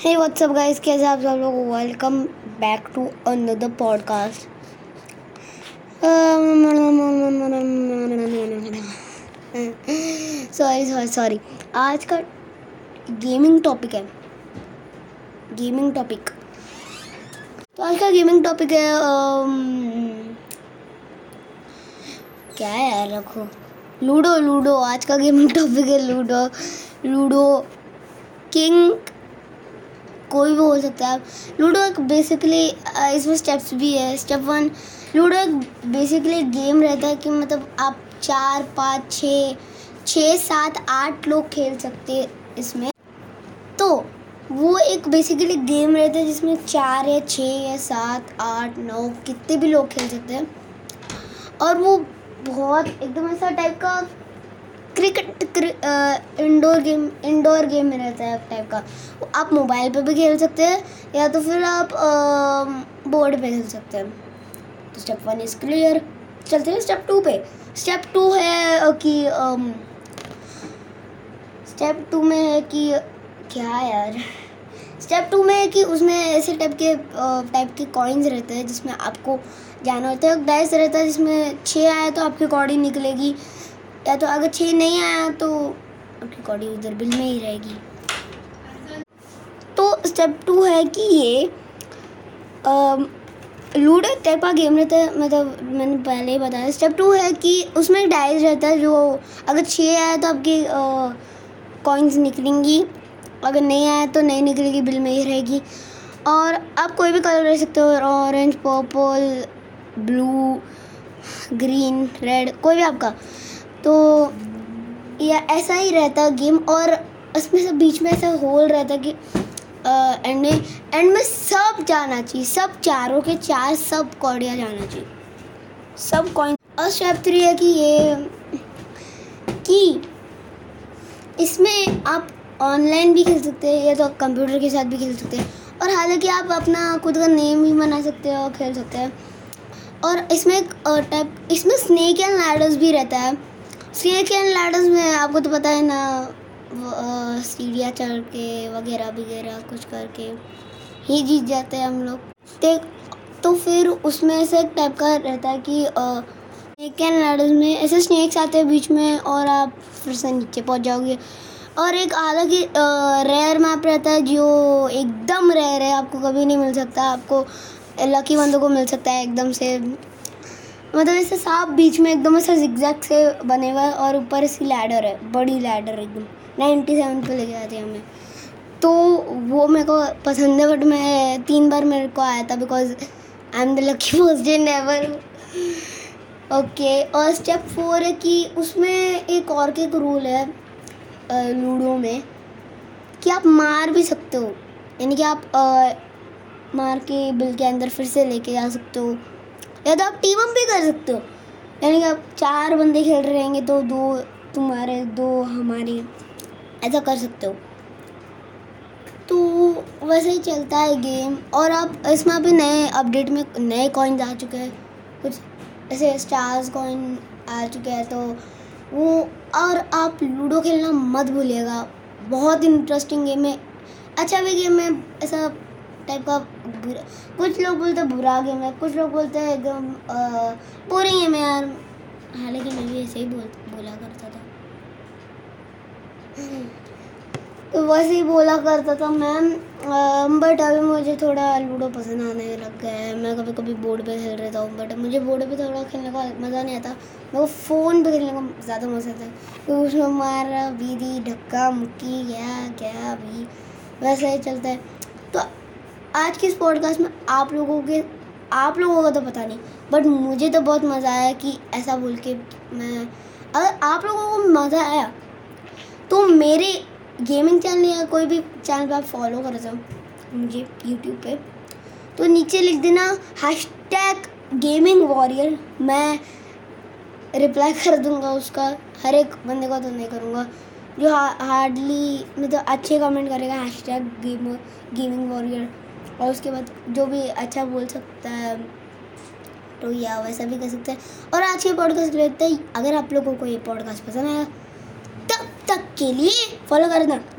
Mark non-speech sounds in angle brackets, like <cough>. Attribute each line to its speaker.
Speaker 1: Hey, what's up, guys? कैसे आप सब लोग? Welcome back to another podcast sorry sorry sorry आज का गेमिंग टॉपिक है. गेमिंग टॉपिक तो आज का गेमिंग टॉपिक है अम, क्या है यार रखो। लूडो लूडो आज का गेमिंग टॉपिक <laughs> है लूडो लूडो किंग कोई भी हो सकता है। लूडो एक बेसिकली इसमें स्टेप्स भी है। स्टेप वन लूडो एक बेसिकली गेम रहता है कि मतलब आप चार, पाँच छः छः सात, आठ लोग खेल सकते हैं इसमें। तो वो एक बेसिकली गेम रहता है जिसमें चार या छः या सात, आठ, नौ, कितने भी लोग खेल सकते हैं। और वो बहुत एकदम ऐसा टाइप का cricket indoor game indoor game में रहता है टाइप का। आप मोबाइल पे भी खेल सकते हैं, या तो फिर आप बोर्ड पे खेल सकते हैं। तो स्टेप वन इज़ क्लियर चलते हैं स्टेप टू पे। स्टेप टू है कि स्टेप टू में है कि, क्या यार? स्टेप टू में है कि उसमें ऐसे टाइप के टाइप के कॉइन्स रहते हैं जिसमें आपको जाना होता है। डाइस रहता है जिसमें छः आया तो आपकी कॉडी निकलेगी। या तो अगर छः नहीं आया तो आपकी कॉडी उधर बिल में ही रहेगी। तो स्टेप टू है कि ये लूडो एक टाइप का गेम रहता है मतलब मैंने पहले ही बताया। स्टेप टू है कि उसमें डाइस रहता है जो अगर छः आया तो आपकी कॉइन्स निकलेंगी। अगर नहीं आया तो नहीं निकलेगी, बिल में ही रहेगी। और आप कोई भी कलर ले सकते हो orange purple blue green red कोई भी आपका। तो या ऐसा ही रहता गेम और उसमें से बीच में ऐसा होल रहता कि एंड में एंड में सब जाना चाहिए सब चारों के चार सब कौड़िया जाना चाहिए। सब कॉइन और स्टेप थ्री है कि ये कि इसमें आप ऑनलाइन भी खेल सकते हैं या तो कंप्यूटर के साथ भी खेल सकते हैं। और हालाँकि आप अपना खुद का नेम भी बना सकते हैं और खेल सकते हैं। और इसमें एक टाइप इसमें स्नेक एंड लैडर्स भी रहता है। स्नेक एंड लैडर्स में आपको तो पता है ना सीढ़ियाँ चढ़ के, वगैरह वगैरह कुछ करके ही जीत जाते हैं हम लोग। तो फिर उसमें ऐसे एक टाइप का रहता है कि स्नेक एंड लैडर्स में ऐसे स्नेक्स आते हैं बीच में और आप फिर से नीचे पहुँच जाओगे। और एक अलग ही रेयर मैप रहता है जो एकदम रेयर है, आपको कभी नहीं मिल सकता। आपको लकी बंदों को मिल सकता है एकदम से। मतलब ऐसे सांप बीच में एकदम ऐसा जिगजैग से बने हुआ है और ऊपर इसकी लैडर है बड़ी लैडर एकदम। नाइन्टी सेवन पर लेके जाती है हमें। तो वो मेरे को पसंद है बट मैं तीन बार मेरे को आया था because I am the lucky person ever okay और स्टेप फोर है कि उसमें एक और के एक रूल है लूडो में कि आप मार भी सकते हो। यानी कि आप अ, मार के बिल के अंदर फिर से लेके जा सकते हो। या तो आप टीम अप भी कर सकते हो। यानी कि आप चार बंदे खेल रहे रहेंगे तो दो तुम्हारे, दो हमारे, ऐसा कर सकते हो। तो वैसे ही चलता है गेम और आप इसमें अभी नए अपडेट में नए कॉइन्स आ चुके हैं। कुछ ऐसे स्टार्स कॉइन आ चुके हैं तो वो और आप लूडो खेलना मत भूलिएगा। बहुत इंटरेस्टिंग गेम है। अच्छा भी गेम है, ऐसा टाइप का बुरा, कुछ लोग बोलते हैं बुरा गेम है, कुछ लोग बोलते हैं एकदम बोरिंग गेम है यार। हालाँकि मैं भी ऐसे ही बोल, बोला करता था। तो वैसे ही बोला करता था मैम बट अभी मुझे थोड़ा लूडो पसंद आने लग गया है। मैं कभी कभी बोर्ड पे खेल रहता हूँ, बट मुझे बोर्ड पे थोड़ा खेलने का मज़ा नहीं आता। मेरे को फ़ोन पे खेलने का ज़्यादा मज़ा आता है। क्योंकि उसमें मारा बीदी धक्का मुक्की गया गया भी वैसा ही चलता है। तो आज के इस पॉडकास्ट में आप लोगों के, आप लोगों का तो पता नहीं बट मुझे तो बहुत मज़ा आया कि ऐसा बोल के मैं, अगर आप लोगों को मज़ा आया तो मेरे गेमिंग चैनल या कोई भी चैनल पर आप फॉलो कर दो मुझे यूट्यूब पे। तो नीचे लिख देना हैश टैग गेमिंग वॉरियर मैं रिप्लाई <laughs> कर दूँगा उसका, हर एक बंदे का तो नहीं करूँगा, जो हार्डली मतलब अच्छे कमेंट करेगा hashtag game gaming warrior और उसके बाद जो भी अच्छा बोल सकता है तो या वैसा भी कर सकते हैं। और आज के पॉडकास्ट लेते हैं। अगर आप लोगों को ये पॉडकास्ट पसंद आया, तब तक के लिए फॉलो करना। बाय